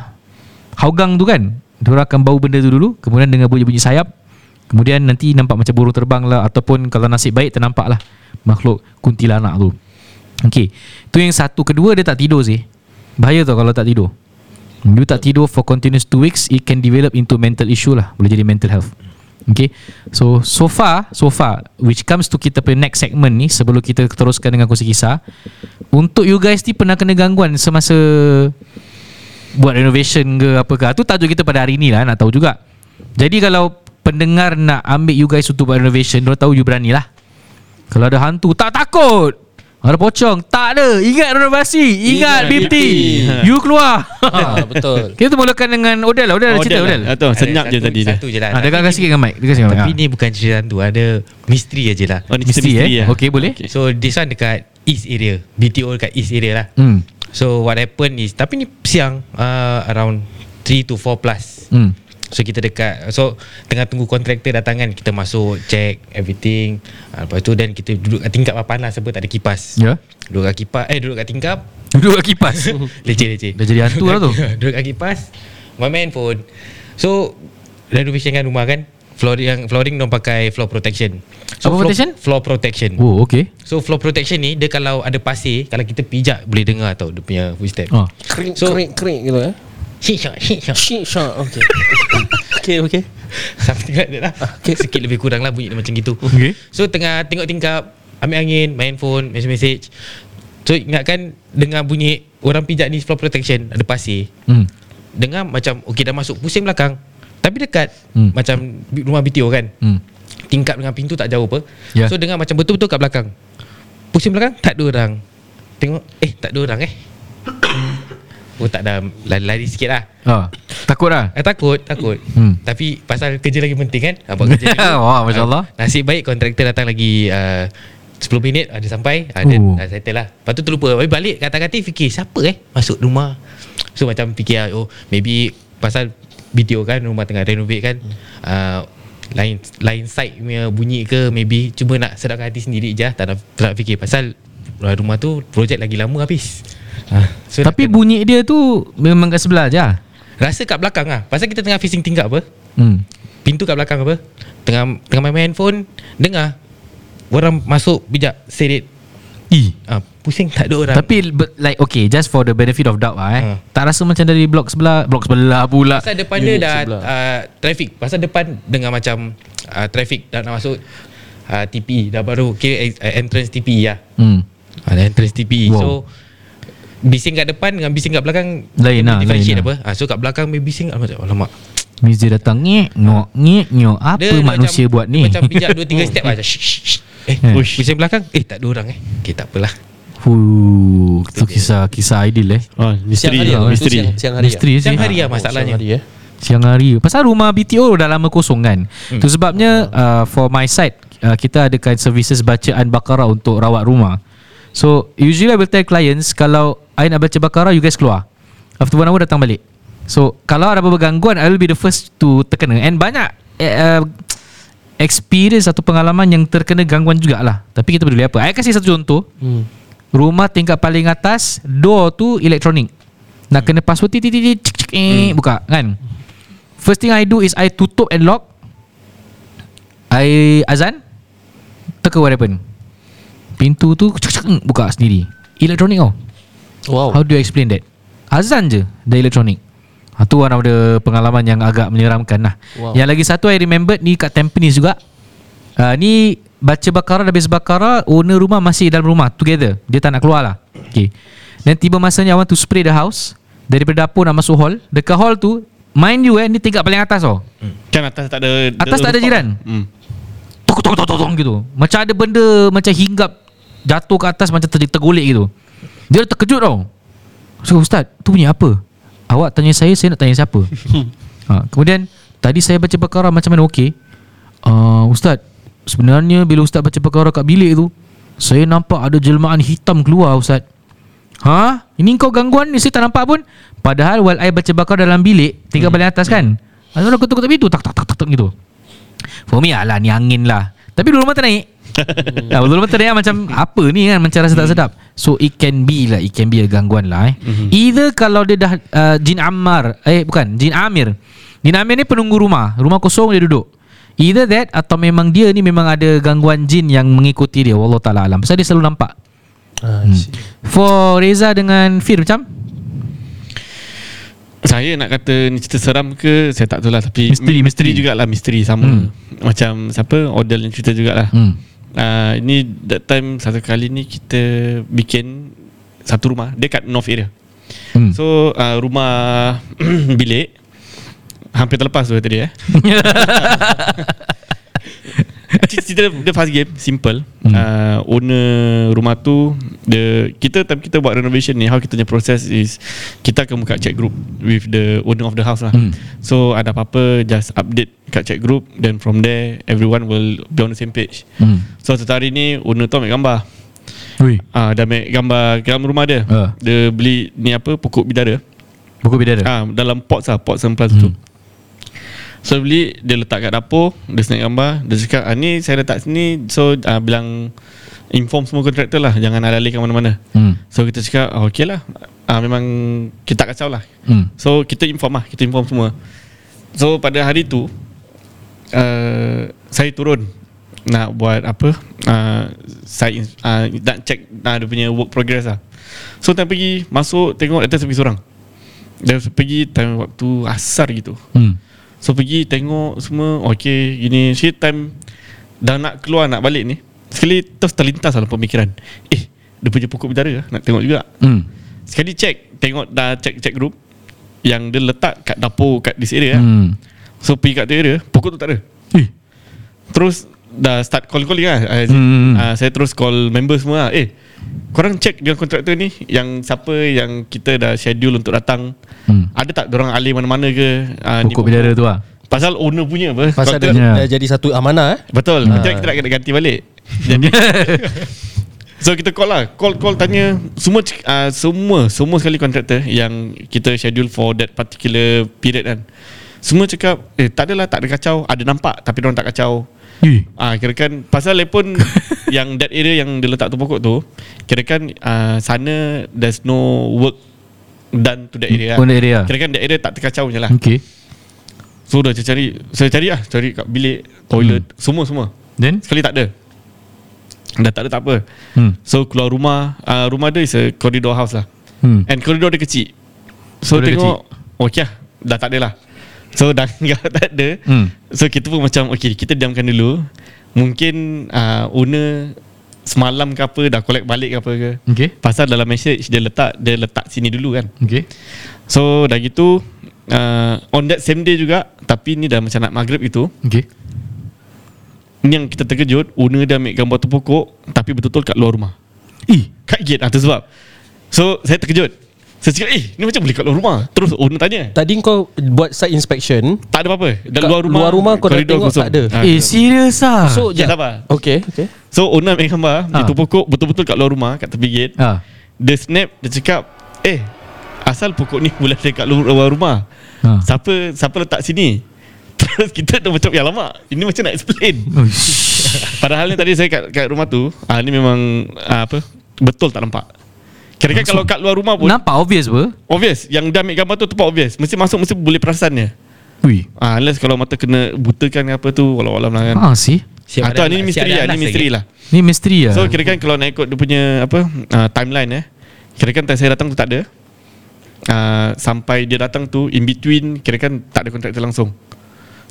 Hougang tu kan. Diorang akan bau benda tu dulu, kemudian dengar bunyi-bunyi sayap. Kemudian nanti nampak macam burung terbang lah ataupun kalau nasib baik ternampak lah makhluk kuntilanak tu. Okey. Tu yang satu, kedua dia tak tidur sih. Bahaya tau kalau tak tidur. You tak tidur for continuous 2 weeks, it can develop into mental issue lah. Boleh jadi mental health. Okay So so far So far Which comes to kita punya next segment ni Sebelum kita teruskan dengan kongsi kisah Untuk you guys ni Pernah kena gangguan Semasa Buat renovation ke apa ke Tu tajuk kita pada hari ni lah Nak tahu juga Jadi kalau Pendengar nak ambil you guys Untuk buat renovation Diorang tahu you berani lah Kalau ada hantu Tak takut ada pocong? Tak ada. Ingat renovasi Ingat Ingat BT BT. You keluar. Ha, Betul. Kita mulakan dengan Odell lah. Odell ada cerita Odell Ah, tu, Senyap je tadi dia. Satu je lah. Ha, dekat sikit dengan mic. Dekat sikit dengan Tapi ni bukan cerita hantu Ada misteri aja lah. Oh ni Mesti misteri eh? lah. Okay boleh? So this one dekat East area. BTO dekat East area lah. Hmm. So what happen is Tapi ni siang uh, Around 3 to 4 plus. Hmm So kita dekat So tengah tunggu kontraktor datang kan Kita masuk Check everything uh, Lepas tu dan kita duduk kat tingkap papan lah Sebab tak ada kipas Ya Duduk kat kipas Eh duduk kat tingkap Duduk kat kipas Leceh-leceh Dah jadi hantu lah tu. Duduk kat kipas Main main phone So Renovation kan rumah kan Flooring yang flooring dong pakai floor protection. Apa floor, protection? Floor protection. Oh okay So floor protection ni dia kalau ada pasir, kalau kita pijak boleh dengar tau dia punya footstep. oh. Kering So- kering kering gitu eh Shit shot, shit shot. Shit shot Okay Okay okay Something like that lah. Okay. Sikit lebih kurang lah bunyi dia macam gitu. Okay. So tengah tengok tingkap, ambil angin, main phone, message-message. So ingatkan dengar bunyi orang pijak ni floor protection ada pasir. hmm. Dengar macam okey dah masuk pusing belakang. Tapi dekat Hmm. macam rumah BTO kan. Hmm. Tingkap dengan pintu tak jauh apa. Ya. So dengar macam betul-betul kat belakang. Pusing belakang tak ada orang. Tengok eh tak ada orang eh. Oh tak dah lari-lari sikit lah Ah, takut lah. Eh, takut, takut. Hmm. Tapi pasal kerja lagi penting kan? Ah, buat kerja dulu. Wah, Masya Allah. Ah, nasib baik kontraktor datang lagi uh, 10 minit ada sampai. Ah, dan Oh. dah settle lah. Lepas tu terlupa. Habis balik kata-kata fikir siapa eh masuk rumah. So macam fikir ah, oh maybe pasal BTO kan rumah tengah renovate kan. Uh, lain lain side punya bunyi ke maybe cuba nak sedapkan hati sendiri je tak nak, tak nak fikir pasal uh, rumah tu projek lagi lama habis. Ah, so Tapi nak- bunyi dia tu memang kat sebelah je. ah. rasa kat belakang ah. Pasal kita tengah facing tingkap apa? Hmm. pintu kat belakang apa tengah tengah main handphone dengar orang masuk bijak serit Ih. ah, pusing tak ada orang Tapi but, like okay just for the benefit of doubt lah eh. Ha. Tak rasa macam dari blok sebelah, blok sebelah pula. pasal depan dia Unit dah sebelah. uh, traffic pasal depan dengar macam uh, traffic dah nak masuk uh, TP dah baru kira uh, entrance TP ya Hmm. ada entrance TP Wow. so bising kat depan dengan bising kat belakang Lain lah, lain apa ah, so kat belakang dia bising macam alamak Mizi datang ngek, ngok, ngek, ngok. Apa dia manusia macam, buat ni? macam bijak 2 3 step macam shh, shh, shh. eh Hmm. bising belakang eh tak ada orang eh okay tak apalah Fuh, tu kisah kisah ideal eh. Oh, Siang misteri hari lah, ah, tu misteri. siang, siang hari Misteri siang hari lah ah. masalahnya siang hari eh. Siang hari Pasal rumah BTO dah lama kosong kan hmm. Tu sebabnya uh, For my side uh, Kita adakan services bacaan Baqarah Untuk rawat rumah So usually I will tell clients Kalau I nak baca Baqarah You guys keluar. After one hour datang balik. So kalau ada apa-apa gangguan I will be the first to terkena. And banyak uh, Experience atau pengalaman Yang terkena gangguan jugalah. Tapi kita peduli apa? I kasih satu contoh. Hmm. Rumah tingkat paling atas Door tu elektronik Nak kena password titik titik cik cik eh buka kan? First thing I do is I tutup and lock. I azan Teka what happen Pintu tu cik cik buka sendiri. Elektronik tau Wow. How do you explain that Azan je Dah elektronik ha, Tu one of the pengalaman yang agak menyeramkan lah Wow. Yang lagi satu I remember ni kat Tampines juga uh, Ni baca Bakara dah habis Bakara Owner rumah masih dalam rumah Together Dia tak nak keluar lah Okay Dan tiba masanya I want to spray the house Daripada dapur nak masuk hall Dekat hall tu Mind you eh Ni tingkat paling atas tau Kan atas tak ada Atas tak ada jiran? Hmm. tok tok tok tok gitu. Macam ada benda macam hinggap jatuh ke atas macam ter- tergolek gitu. Dia terkejut tau. So ustaz, tu bunyi apa? Awak tanya saya, saya nak tanya siapa? ha, kemudian tadi saya baca perkara macam mana okey? Uh, ustaz, sebenarnya bila ustaz baca perkara kat bilik tu, saya nampak ada jelmaan hitam keluar ustaz. Ha? Ini kau gangguan ni saya tak nampak pun. Padahal while I baca bakar dalam bilik, tinggal paling atas kan. Ada orang ketuk-ketuk pintu tak tak tak tak tak gitu. For me alah ni angin lah Tapi dulu mata naik ya, Dulu mata naik macam Apa ni kan Macam rasa tak sedap. So it can be lah It can be a gangguan lah eh. Either kalau dia dah uh, Jin Ammar Eh bukan Jin Amir. Jin Amir ni penunggu rumah. Rumah kosong dia duduk. Either that Atau memang dia ni Memang ada gangguan jin Yang mengikuti dia. Wallah ta'ala alam. Pasal dia selalu nampak. Ah, see. For Reza dengan Fir macam? Saya nak kata ni cerita seram ke Saya tak tahu lah Tapi Misteri, mi- misteri. jugalah Misteri. Sama. Hmm. Macam siapa? Odell yang cerita jugalah. Hmm. Uh, Ini that time Satu kali ni kita Bikin Satu rumah Dia kat north area Hmm. So uh, rumah Bilik Hampir terlepas tu tadi eh Cerita dia fast game Simple Hmm. uh, Owner rumah tu the, Kita time kita buat renovation ni How kita punya proses is Kita akan buka chat group With the owner of the house lah Hmm. So ada apa-apa Just update kat chat group Then from there Everyone will Be on the same page hmm. So satu hari ni Owner tu ambil gambar Ui. Ah, Dah ambil gambar Dalam rumah dia Ah. Dia beli Ni apa Pokok bidara Buku bidara Ah, dalam pot lah Pot semplas hmm. tu So beli Dia letak kat dapur Dia snap gambar Dia cakap ah, Ni saya letak sini. So ah, bilang Inform semua kontraktor lah Jangan alih-alih ke mana-mana. Hmm. So kita cakap ah, Okay lah. Ah, Memang Kita tak kacau lah. Hmm. So kita inform lah Kita inform semua. So pada hari tu uh, Saya turun Nak buat apa? Uh, Saya uh, Nak check uh, Dia punya work progress lah. So time pergi Masuk tengok Atas pergi seorang. Dia pergi time waktu Asar gitu. Hmm. So pergi tengok semua Okay gini Shit time Dah nak keluar nak balik ni Sekali terus terlintas dalam pemikiran Eh Dia punya pokok bidara lah, Nak tengok juga Hmm. Sekali check Tengok dah check check group Yang dia letak kat dapur Kat this area hmm. So pergi kat tu area Pokok tu tak ada Eh. Terus Dah start call-calling lah Hmm. uh, Saya terus call member semua lah Eh Korang check dengan kontraktor ni Yang siapa yang kita dah schedule untuk datang Hmm. Ada tak orang alih mana-mana ke? Uh, Pokok bendera tu lah. Pasal owner punya apa? Pasal Ya. dah jadi satu amanah eh? Betul. Macam kita nak kena ganti balik. Jadi So kita call lah. Call call tanya. Semua uh, Semua Semua sekali kontraktor Yang kita schedule for that particular period kan. Semua cakap Eh tak adalah tak ada kacau. Ada nampak Tapi orang tak kacau Ah, kira kan pasal pun yang that area yang dia letak tu pokok tu, kira kan uh, sana there's no work done to that area. On the area. Kira kan that area tak terkacau je lah. Okay So dah saya cari, saya cari lah, cari kat bilik, toilet, semua semua. Then Sekali tak ada. Dah tak ada tak apa. hmm. So keluar rumah, uh, rumah dia is a corridor house lah. Hmm. And corridor dia kecil. So Corridor tengok, okay lah, dah tak ada lah. So dah dah tak ada. Hmm. So kita pun macam Okay kita diamkan dulu. Mungkin uh, Owner Semalam ke apa Dah collect balik ke apa ke. Okay. Pasal dalam message Dia letak Dia letak sini dulu kan. Okay. So dah gitu uh, On that same day juga Tapi ni dah macam nak maghrib itu Okay. Ni yang kita terkejut Owner dia ambil gambar tu pokok Tapi betul-betul kat luar rumah. Eh Kat gate lah tu sebab. So saya terkejut Saya cakap eh Ni macam boleh kat luar rumah Terus owner tanya Tadi kau buat site inspection Tak ada apa-apa Kat luar rumah luar rumah kau dah tengok tak ada? Ah, Eh serius ah So Ya, sabar. Okay okay So owner ambil gambar Ha. Itu pokok betul-betul kat luar rumah Kat tepi gate ah. Dia snap Dia cakap Eh Asal pokok ni boleh ada kat luar rumah Ah. Siapa Siapa letak sini Terus kita dah macam Ya lama Ini macam nak explain. Padahal ni tadi saya kat, kat rumah tu ah, Ni memang ah, Apa Betul tak nampak Kira-kira kalau kat luar rumah pun Nampak obvious apa Obvious Yang dia ambil gambar tu Tempat obvious Mesti masuk Mesti boleh perasannya Ui ah, Unless kalau mata kena Butakan apa tu Walau-walau lah kan Ah sih Siap Atau ni misteri lah Ni misteri lah Ni misteri lah So kira kan kalau nak ikut dia punya apa uh, timeline eh. Kira kan time saya datang tu tak ada. Uh, sampai dia datang tu in between kira kan tak ada kontraktor langsung.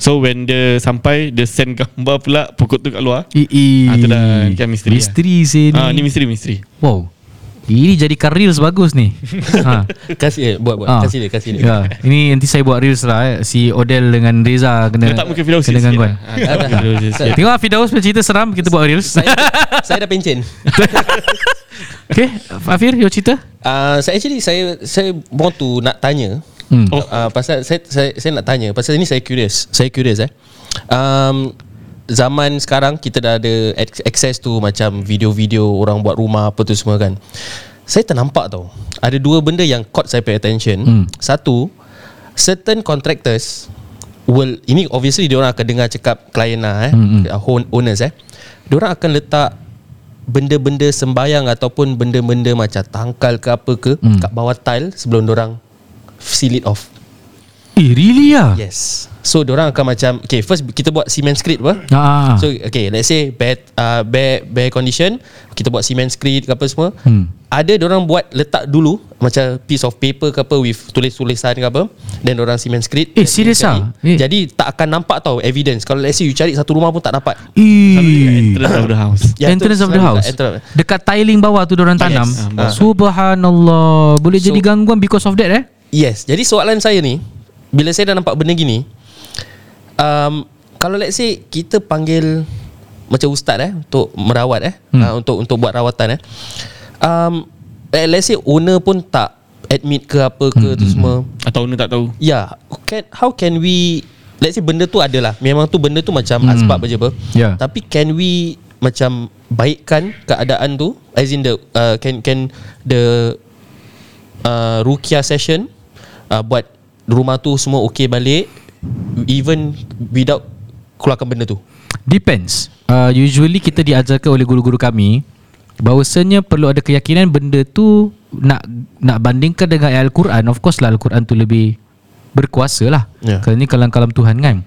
So when dia sampai dia send gambar pula pokok tu kat luar. Eh. Ah, tu dah kan misteri lah. Misteri sih ni Ah ni misteri misteri. Wow Ini jadikan reels bagus ni ha. Kasih eh, buat buat Ah. Kasih dia kasih dia Ya, ini nanti saya buat reels lah eh. Si Odell dengan Reza kena Letak muka Firdaus kena gangguan. lah. Ah, sikit. Tengok Fidaus punya cerita seram kita buat reels. saya, saya dah pencen okay, Afir, your cerita? uh, Saya actually Saya Saya want to nak tanya Hmm. Uh, Pasal saya, saya Saya nak tanya Pasal ni saya curious Saya curious eh um, Zaman sekarang Kita dah ada ac- Access tu Macam video-video Orang buat rumah Apa tu semua kan Saya ternampak tau Ada dua benda yang Caught saya pay attention Hmm. Satu Certain contractors Will Ini obviously Diorang akan dengar cakap Klien lah eh Hmm, hmm. Owners eh Diorang akan letak benda-benda sembayang ataupun benda-benda macam tangkal ke apa ke Hmm. hmm. kat bawah tile sebelum orang seal it off. Eh, really ah? Yes. So orang akan macam okay first kita buat cement screed apa? Ah. So okay let's say bare uh, bare bare condition kita buat cement screed ke apa semua. Hmm. Ada orang buat letak dulu macam piece of paper ke apa with tulis-tulisan ke apa then orang cement screed. Eh, serious jadi, ah? Eh. Jadi tak akan nampak tau evidence. Kalau let's say you cari satu rumah pun tak dapat. Eh. Entrance of the house. Ya, entrance of the house entrance. Dekat tiling bawah tu Diorang tanam Yes. Ah, Subhanallah Boleh So- jadi gangguan Because of that eh Yes Jadi soalan saya ni Bila saya dah nampak benda gini um, Kalau let's say Kita panggil Macam ustaz eh Untuk merawat eh Hmm. hmm. uh, Untuk untuk buat rawatan eh um, eh, Let's say owner pun tak Admit ke apa ke Hmm, tu semua Atau owner tak tahu. Ya yeah, can, How can we Let's say benda tu adalah Memang tu benda tu macam Hmm. hmm. asbab aja apa Ya. Tapi can we Macam Baikkan keadaan tu As in the uh, Can can The uh, Rukia session uh, Buat Rumah tu semua okay balik Even Without Keluarkan benda tu? Depends. Uh, Usually kita diajarkan oleh guru-guru kami Bahawasanya perlu ada keyakinan benda tu Nak nak bandingkan dengan Al-Quran. Of course lah Al-Quran tu lebih Berkuasa lah. Ya. Kerana ni kalam-kalam Tuhan kan.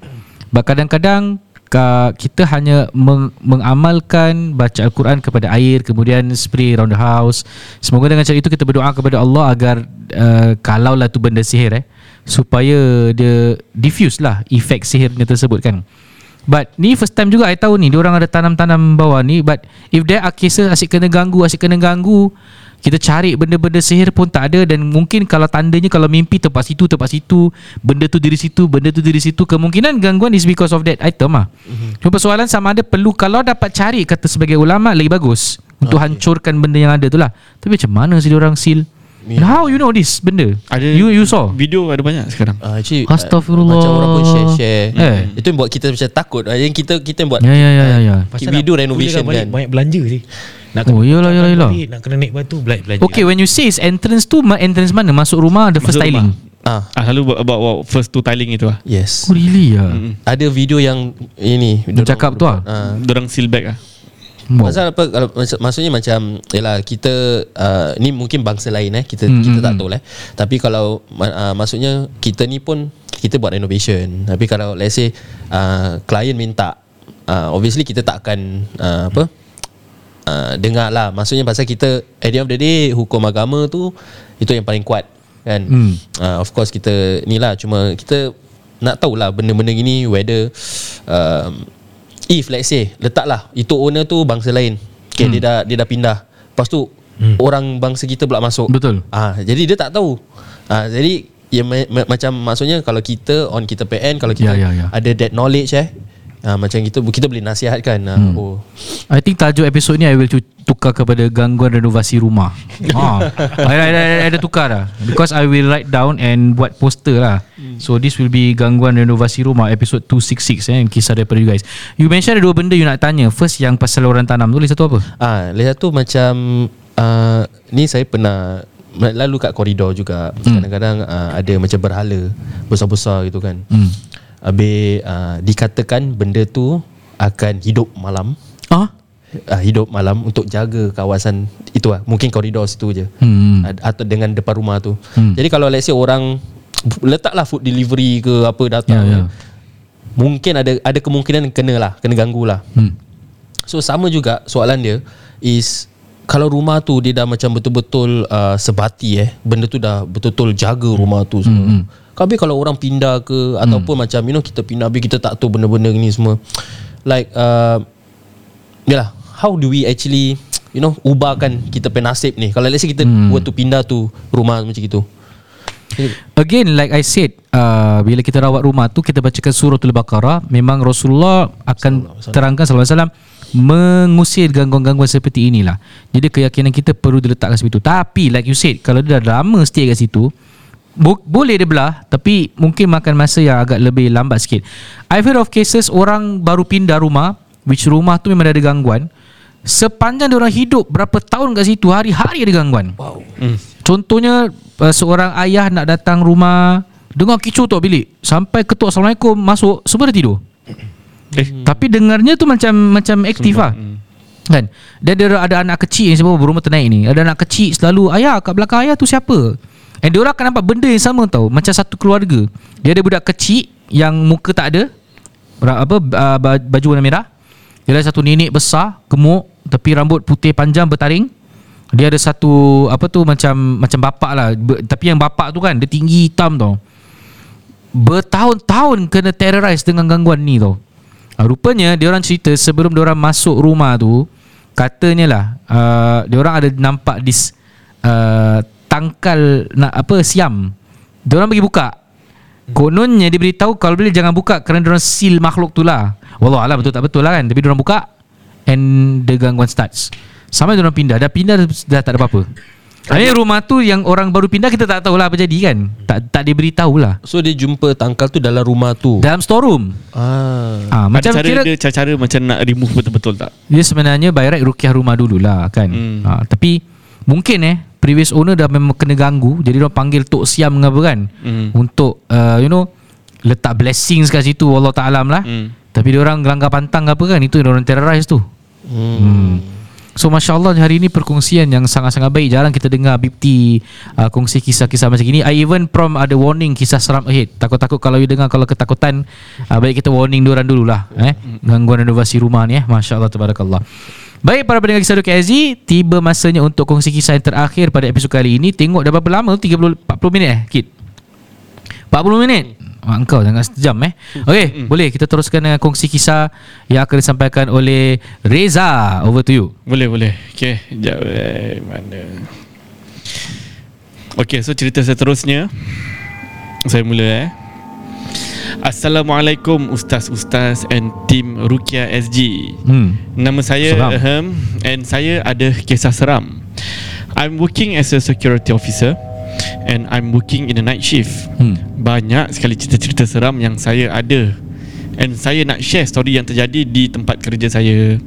But kadang-kadang ka- kita hanya meng- mengamalkan baca Al-Quran kepada air kemudian spray around the house. Semoga dengan cara itu kita berdoa kepada Allah agar uh, kalaulah tu benda sihir eh supaya dia diffuse lah efek sihirnya tersebut kan But ni first time juga I tahu ni Diorang ada tanam-tanam bawah ni But if there are cases asyik kena ganggu Asyik kena ganggu Kita cari benda-benda sihir pun tak ada Dan mungkin kalau tandanya Kalau mimpi tempat situ Tempat situ Benda tu diri situ Benda tu diri situ Kemungkinan gangguan is because of that item lah mm-hmm. Cuma persoalan sama ada perlu Kalau dapat cari Kata sebagai ulama Lagi bagus untuk okay. hancurkan benda yang ada tu lah. Tapi macam mana sih orang seal? Yeah. How you know this benda? Ada you you saw? Video ada banyak sekarang Uh, actually, Astagfirullah. Macam orang pun share-share Eh. Itu yang buat kita macam takut Ah, Yang kita kita yang buat Ya ya ya ya. ya. Pasal we do renovation balik, kan. Banyak belanja sih nak Oh, yalah, yalah, yalah. balik, Nak kena naik batu bela- belanja Okay, when you say is entrance tu ma- entrance mana? Masuk rumah the first Masuk tiling. Ah, ah, Selalu buat about, about first two tiling itu lah yes. Oh really ya? Mm. Ada video yang ini Dia cakap tu lah. Ah. Dorang seal back lah Wow. Pasal apa kalau maksud- maksudnya macam yalah kita uh, ni mungkin bangsa lain eh kita Hmm, kita hmm, tak tahu lah. eh. Tapi kalau uh, maksudnya kita ni pun kita buat renovation. Tapi kalau let's say uh, klien minta uh, obviously kita tak akan uh, apa uh, dengar lah. Maksudnya pasal kita at the end of the day hukum agama tu itu yang paling kuat kan. Hmm. Uh, of course kita ni lah cuma kita nak tahulah benda-benda gini whether um, if let's say letaklah itu owner tu bangsa lain. Okay, hmm. dia dah dia dah pindah. Lepas tu hmm. orang bangsa kita pula masuk. Betul. Ah, jadi dia tak tahu. Ah, jadi ya ma- ma- macam maksudnya kalau kita on kita PN kalau kita Ya, ya, ya. ada that knowledge eh. Ah, macam kita kita boleh nasihatkan ah, Hmm. oh I think tajuk episod ni I will tu- tukar kepada gangguan renovasi rumah. ha. I, I, I, I dah tukar dah. Because I will write down and buat poster lah. So this will be gangguan renovasi rumah episod 266 eh kisah daripada you guys. You mention ada dua benda you nak tanya. First yang pasal orang tanam tu lagi satu apa? Ah, lagi satu macam uh, ni saya pernah lalu kat koridor juga. Hmm. Kadang-kadang uh, ada macam berhala besar-besar gitu kan. Hmm. Habis uh, dikatakan benda tu akan hidup malam. Ah? Uh, hidup malam untuk jaga kawasan itu lah. Mungkin koridor situ je. Hmm. Ad- Atau dengan depan rumah tu. Hmm. Jadi kalau let's say orang letaklah food delivery ke apa datang. Ya, ya. Mungkin ada ada kemungkinan kena lah, kena ganggu lah. Hmm. So sama juga soalan dia is kalau rumah tu dia dah macam betul-betul uh, sebati eh benda tu dah betul-betul jaga rumah tu semua. Mm-hmm. Tapi kalau orang pindah ke ataupun macam you know kita pindah habis kita tak tahu benda-benda ni semua. Like uh, yalah how do we actually you know ubahkan kita punya nasib ni? Kalau let's say kita mm. were to pindah tu rumah macam gitu. Again like I said uh, Bila kita rawat rumah tu Kita bacakan suratul Baqarah. Memang Rasulullah Akan terangkan Sallallahu Alaihi Wasallam Mengusir gangguan-gangguan seperti inilah. Jadi keyakinan kita Perlu diletakkan seperti itu. Tapi like you said Kalau dia dah lama stay kat situ bo- Boleh dia belah Tapi mungkin makan masa yang agak lebih lambat sikit I've heard of cases Orang baru pindah rumah Which rumah tu memang ada gangguan Sepanjang dia orang hidup Berapa tahun kat situ Hari-hari ada gangguan Wow Contohnya uh, seorang ayah nak datang rumah dengar kicu tu bilik sampai ketuk assalamualaikum masuk semua dah tidur. Eh Tapi dengarnya tu macam macam aktif lah. Hmm. Kan? Dan dia ada anak kecil yang sebab berumah ternaik ni. Ada anak kecil selalu ayah kat belakang ayah tu siapa? And dia orang akan nampak benda yang sama tau. Macam satu keluarga. Dia ada budak kecil Yang muka tak ada. Apa ba- Baju warna merah. Dia ada satu nenek besar Gemuk Tapi rambut putih panjang bertaring. Dia ada satu Apa tu macam Macam bapak lah. Tapi yang bapak tu kan Dia tinggi hitam tau. Bertahun-tahun Kena terrorize dengan gangguan ni tau. Uh, Rupanya Dia orang cerita Sebelum dia orang masuk rumah tu Katanya lah uh, Dia orang ada nampak Dis uh, Tangkal nak Apa Siam Dia orang pergi buka Kononnya dia beritahu Kalau boleh jangan buka Kerana dia orang seal makhluk tu lah Wallahualam betul tak betul lah kan Tapi dia orang buka And the gangguan starts Sampai dia orang pindah Dah pindah Dah tak ada apa-apa Ini rumah tu Yang orang baru pindah Kita tak tahu lah apa jadi kan Tak tak diberitahu lah So dia jumpa tangkal tu dalam rumah tu. Dalam storeroom Ah. ah, Macam cara kira dia cara-cara macam nak remove betul-betul tak? Dia sebenarnya by right rukiah rumah dululah kan. Hmm. Ha, tapi mungkin eh previous owner dah memang kena ganggu jadi dia panggil tok siam ke apa kan Hmm. untuk uh, you know letak blessings kat situ Allah Taala lah. Hmm. Tapi dia orang gelanggar pantang apa kan itu dia orang terrorize tu. Hmm. Hmm. So Masya Allah hari ini perkongsian yang sangat-sangat baik Jarang kita dengar Bipti uh, kongsi kisah-kisah macam ini I even prom ada warning kisah seram ahead Takut-takut kalau you dengar kalau ketakutan uh, Baik kita warning diorang dululah eh? Gangguan renovasi rumah ni eh Masya Allah Tabarakallah Baik para pendengar kisah KSG Tiba masanya untuk kongsi kisah yang terakhir pada episod kali ini. Tengok dah berapa lama? 30, 40 minit eh Kit? 40 minit? Mak engkau jangan sejam eh. Okey boleh kita teruskan dengan kongsi kisah Yang akan disampaikan oleh Reza. Over to you. Boleh boleh. Okay Sekejap eh, Mana? Okay so cerita seterusnya. Saya mula eh Assalamualaikum Ustaz-Ustaz and tim Rukia SG Hmm. Nama saya Seram. And saya ada kisah seram I'm working as a security officer And I'm working in a night shift Hmm. Banyak sekali cerita-cerita seram yang saya ada And saya nak share story yang terjadi di tempat kerja saya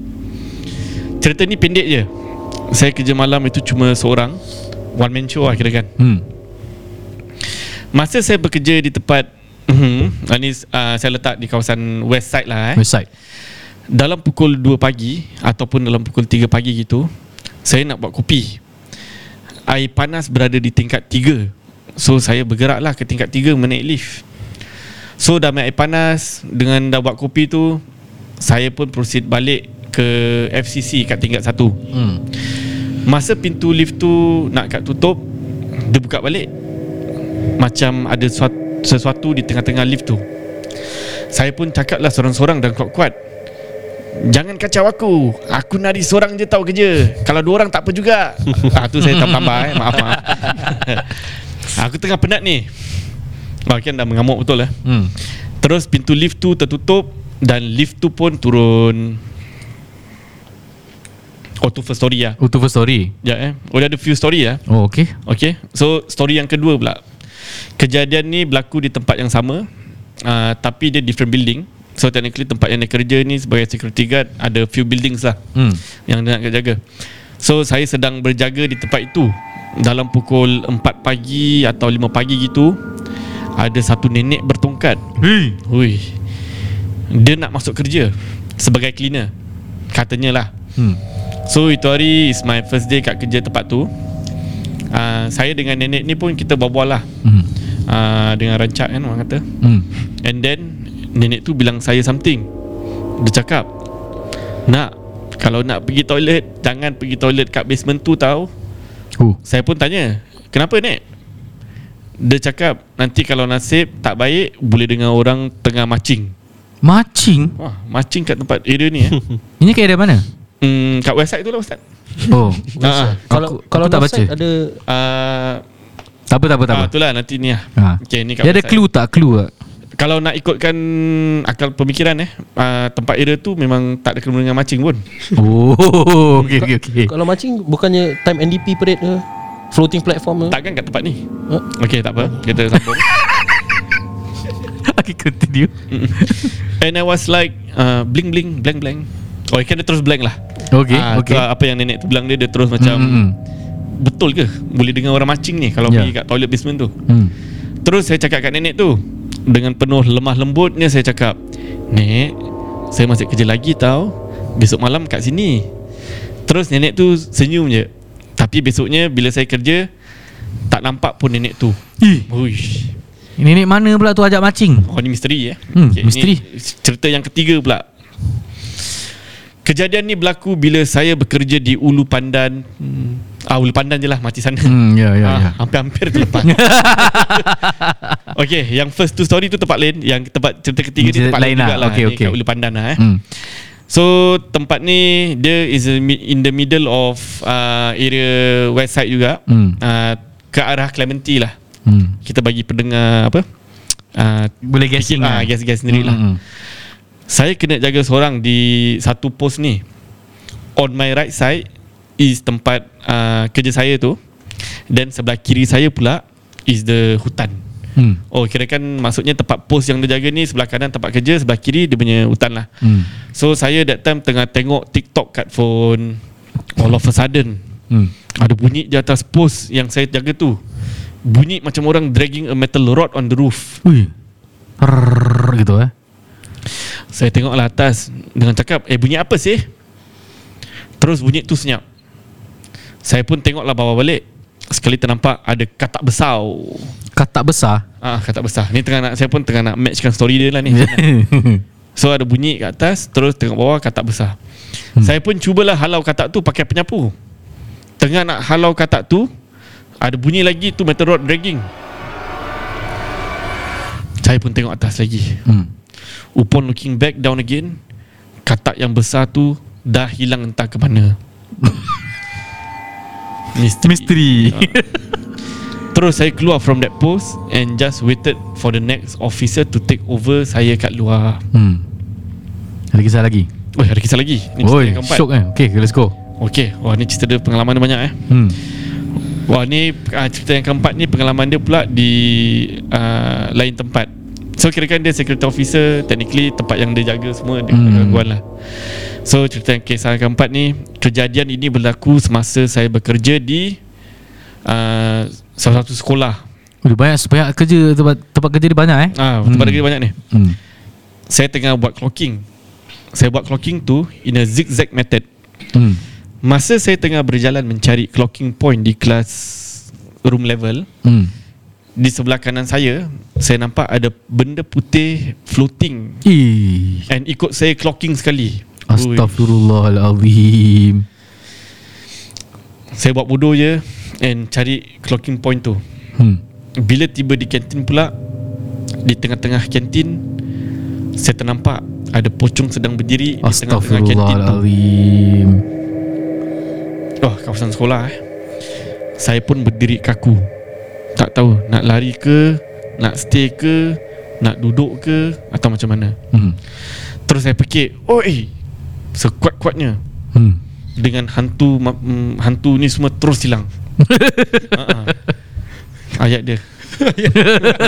Cerita ni pendek je Saya kerja malam itu cuma seorang One man show lah kira kan Hmm. Masa saya bekerja di tempat hmm, Ini uh, saya letak di kawasan west side lah eh. Website. Dalam pukul 2 pagi Ataupun dalam pukul 3 pagi gitu Saya nak buat kopi Air panas berada di tingkat 3 So saya bergeraklah ke tingkat 3 menaik lift So dah ambil air panas Dengan dah buat kopi tu Saya pun proceed balik ke FCC kat tingkat 1 Hmm. Masa pintu lift tu nak kat tutup Dia buka balik Macam ada sesuatu, sesuatu di tengah-tengah lift tu. Saya pun cakap lah sorang-sorang dan kuat-kuat Jangan kacau aku. Aku nari seorang je tahu kerja. Kalau dua orang tak apa juga. Ah, Tu saya tambah-tambah eh. Maaf maaf. Aku tengah penat ni. Wah kan dah mengamuk betul lah Hmm. Terus pintu lift tu tertutup Dan lift tu pun turun. Oh tu first story lah Oh, tu first story. Ya eh. Oh dia ada few story lah Oh, okay. Okay So story yang kedua pula Kejadian ni berlaku di tempat yang sama uh, Tapi dia different building. So technically tempat yang dia kerja ni Sebagai security guard Ada few buildings lah Hmm. Yang dia nak jaga. So saya sedang berjaga di tempat itu. Dalam pukul 4 pagi Atau 5 pagi gitu Ada satu nenek bertongkat. Hei. Hui Dia nak masuk kerja Sebagai cleaner Katanya lah. Hmm. So itu hari is my first day kat kerja tempat tu uh, Saya dengan nenek ni pun kita berbual lah Hmm. uh, Dengan rancak kan orang kata Hmm. And then Nenek tu bilang saya something Dia cakap Nak Kalau nak pergi toilet Jangan pergi toilet kat basement tu tau Oh. Saya pun tanya Kenapa nek Dia cakap Nanti kalau nasib tak baik Boleh dengar orang tengah macing Macing. Wah macing kat tempat area ni eh Ini kayak dari mana? hmm, Kat website tu lah Ustaz Oh. Ah, Kalau Aku- kalau aku tak baca. ada uh, Tak apa, tak apa, tak apa. ah, Itulah nanti ni lah Ha. Okay, ni kat Dia ada website. clue tak? Clue tak? Kalau nak ikutkan akal pemikiran eh uh, Tempat area tu memang tak ada kena dengan macing pun Oh, okay, okay, okay. kalau macing bukannya time NDP parade ke floating platform ke? Takkan kat tempat ni Huh? Okay tak apa Kita sambung Okay, continue. And I was like uh, Bling bling Blank blank Oh kan dia terus blank lah Okay, Ah, okay. Apa yang nenek tu bilang dia Dia terus macam Hmm, hmm, Betul ke Boleh dengar orang macing ni Kalau Ya. pergi kat toilet basement tu hmm. Terus saya cakap kat nenek tu Dengan penuh lemah lembutnya Saya cakap Nek Saya masih kerja lagi tau Besok malam kat sini Terus nenek tu senyum je Tapi besoknya Bila saya kerja Tak nampak pun nenek tu Ih, Uish. nenek mana pula tu ajak macing? Oh ni misteri eh Hmm, Okey, misteri. Cerita yang ketiga pula Kejadian ni berlaku bila saya bekerja di Ulu Pandan hmm. Ah Ulu Pandan je lah mati sana Hmm, ya, ya, Ah, ya. Hampir-hampir terlepas Okay Yang first two story tu tempat lain Yang tempat cerita ketiga ni tempat lain, lain lah. juga lah Okay, okay. Kat Ulu Pandan lah eh Hmm. So tempat ni Dia is in the middle of uh, Area west side juga Hmm. uh, Ke arah Clementi lah Hmm. Kita bagi pendengar Apa uh, Boleh guessing ah, lah. Guess-guess sendiri lah Hmm, hmm. Saya kena jaga seorang Di satu pos ni On my right side Is tempat uh, Kerja saya tu Dan sebelah kiri saya pula Is the hutan Hmm. Oh kira kan Maksudnya tempat pos yang dia jaga ni Sebelah kanan tempat kerja Sebelah kiri dia punya hutan lah Hmm. So saya that time Tengah tengok TikTok kat phone All of a sudden Hmm. Ada bunyi di atas pos Yang saya jaga tu Bunyi macam orang Dragging a metal rod on the roof Ui. Rrrr, gitu eh. Saya tengoklah atas Dengan cakap Eh bunyi apa sih? Terus bunyi tu senyap. Saya pun tengoklah bawah balik. Sekali ternampak Ada katak besar. Katak besar. Ah katak besar. Ni tengah nak Saya pun tengah nak matchkan story dia lah ni. So ada bunyi kat atas Terus tengok bawah katak besar. Hmm. Saya pun cubalah halau katak tu Pakai penyapu. Tengah nak halau katak tu Ada bunyi lagi tu metal rod dragging. Saya pun tengok atas lagi. Hmm. Upon looking back down again Katak yang besar tu Dah hilang entah ke mana Misteri, Misteri. Terus saya keluar from that post And just waited For the next officer To take over Saya kat luar Hmm. Ada kisah lagi? Oh ada kisah lagi Ni cerita Oi, yang keempat syok eh. Okay, let's go. Okay Wah ni cerita dia Pengalaman dia banyak eh Hmm. Wah ni uh, Cerita yang keempat ni Pengalaman dia pula Di uh, Lain tempat So kira-kira dia security officer Technically tempat yang dia jaga semua Dia Hmm. gangguan lah So cerita yang kisah keempat ni Kejadian ini berlaku Semasa saya bekerja di uh, Salah satu sekolah Udah banyak banyak kerja tempat tempat kerja dia banyak eh. Ah, tempat Hmm. kerja banyak ni Hmm. Saya tengah buat clocking Saya buat clocking tu In a zigzag method Hmm. Masa saya tengah berjalan mencari clocking point di kelas room level Hmm. Di sebelah kanan saya Saya nampak ada benda putih floating Ih. And ikut saya clocking sekali. Astaghfirullahalazim. Saya buat bodoh je And cari clocking point tu Hmm. Bila tiba di kantin pula Di tengah-tengah kantin Saya ternampak Ada pocong sedang berdiri Di tengah-tengah kantin tu. Oh kawasan sekolah eh Saya pun berdiri kaku Tak tahu Nak lari ke Nak stay ke Nak duduk ke Atau macam mana Hmm. Terus saya fikir Oi Sekuat-kuatnya Hmm. Dengan hantu mm, Hantu ni semua terus hilang uh-uh. Ayat dia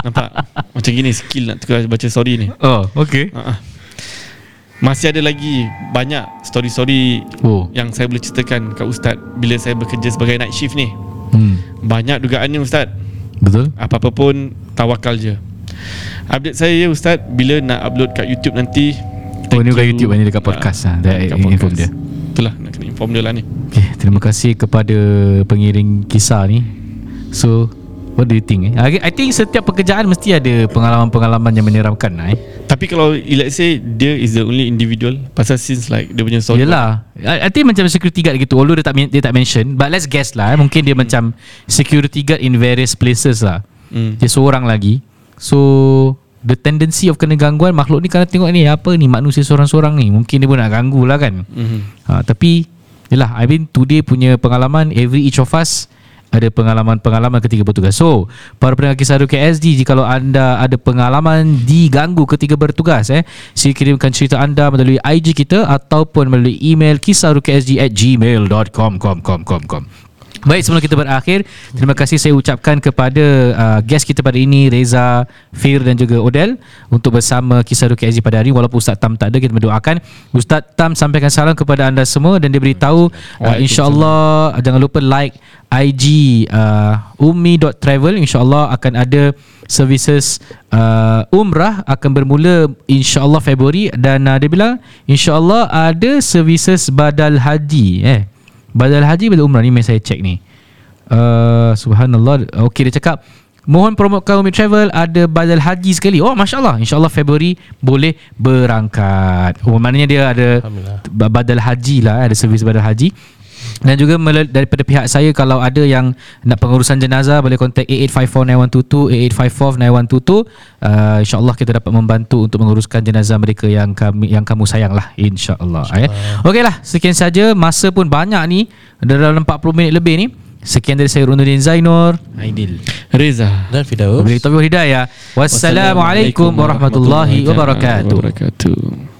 Nampak Macam gini skill nak tukar baca story ni Oh, okay. uh-uh. Masih ada lagi Banyak story-story Oh. Yang saya boleh ceritakan Kat Ustaz Bila saya bekerja sebagai night shift ni Hmm. Banyak dugaannya Ustaz Betul? Apa-apa pun Tawakal je Update saya ya Ustaz Bila nak upload kat YouTube nanti Oh, ni bukan you. YouTube, ni dekat podcast lah. Dah inform dia. Itulah nak kena inform dia lah ni Okay, terima kasih kepada pengiring kisah ni. So, what do you think? Eh? I I think setiap pekerjaan mesti ada pengalaman-pengalaman yang menyeramkan lah, eh. Tapi kalau let's say Dia is the only individual Pasal since like Dia punya story Yelah I, I think macam security guard gitu Although dia tak dia tak mention But let's guess lah eh. Mungkin dia macam Security guard in various places lah hmm. Dia seorang lagi So The tendency of kena gangguan Makhluk ni kalau tengok ni Apa ni manusia seorang-seorang ni Mungkin dia pun nak ganggu lah kan hmm. ha, Tapi Yelah I mean today punya pengalaman Every each of us ada pengalaman-pengalaman ketika bertugas So Para pendengar kisah Ruki SD Jikalau anda ada pengalaman Diganggu ketika bertugas eh Sila kirimkan cerita anda Melalui IG kita Ataupun melalui email KisahrukiSD at gmail.com com, com, com, com. Baik sebelum kita berakhir Terima kasih saya ucapkan kepada uh, Guest kita pada ini Reza, Fir dan juga Odel Untuk bersama Kisah Ruki Aziz pada hari Walaupun Ustaz Tam tak ada Kita mendoakan Ustaz Tam sampaikan salam kepada anda semua Dan dia beritahu uh, InsyaAllah Jangan lupa like IG uh, ummi.travel InsyaAllah akan ada Services uh, Umrah Akan bermula InsyaAllah Februari Dan uh, dia bilang InsyaAllah ada Services badal haji. Eh Badal haji bila umrah ni Mari saya cek ni. Uh, Subhanallah. Okey dia cakap Mohon promotkan Umi Travel Ada badal haji sekali. Oh Masya Allah InsyaAllah Februari Boleh berangkat. Oh maknanya dia ada ba- Badal haji lah Ada servis badal haji dan juga daripada pihak saya kalau ada yang nak pengurusan jenazah boleh kontak 88549122 88549122 uh, insyaallah kita dapat membantu untuk menguruskan jenazah mereka yang kami yang kamu sayang lah insyaallah eh. Okeylah sekian saja. Masa pun banyak ni dalam 40 minit lebih ni. Sekian dari saya Runuddin Zainur. Aidil. Reza. Dan Fidaus Wabillahi taufiq hidayah. Wassalamualaikum warahmatullahi wabarakatuh. Wabarakatuh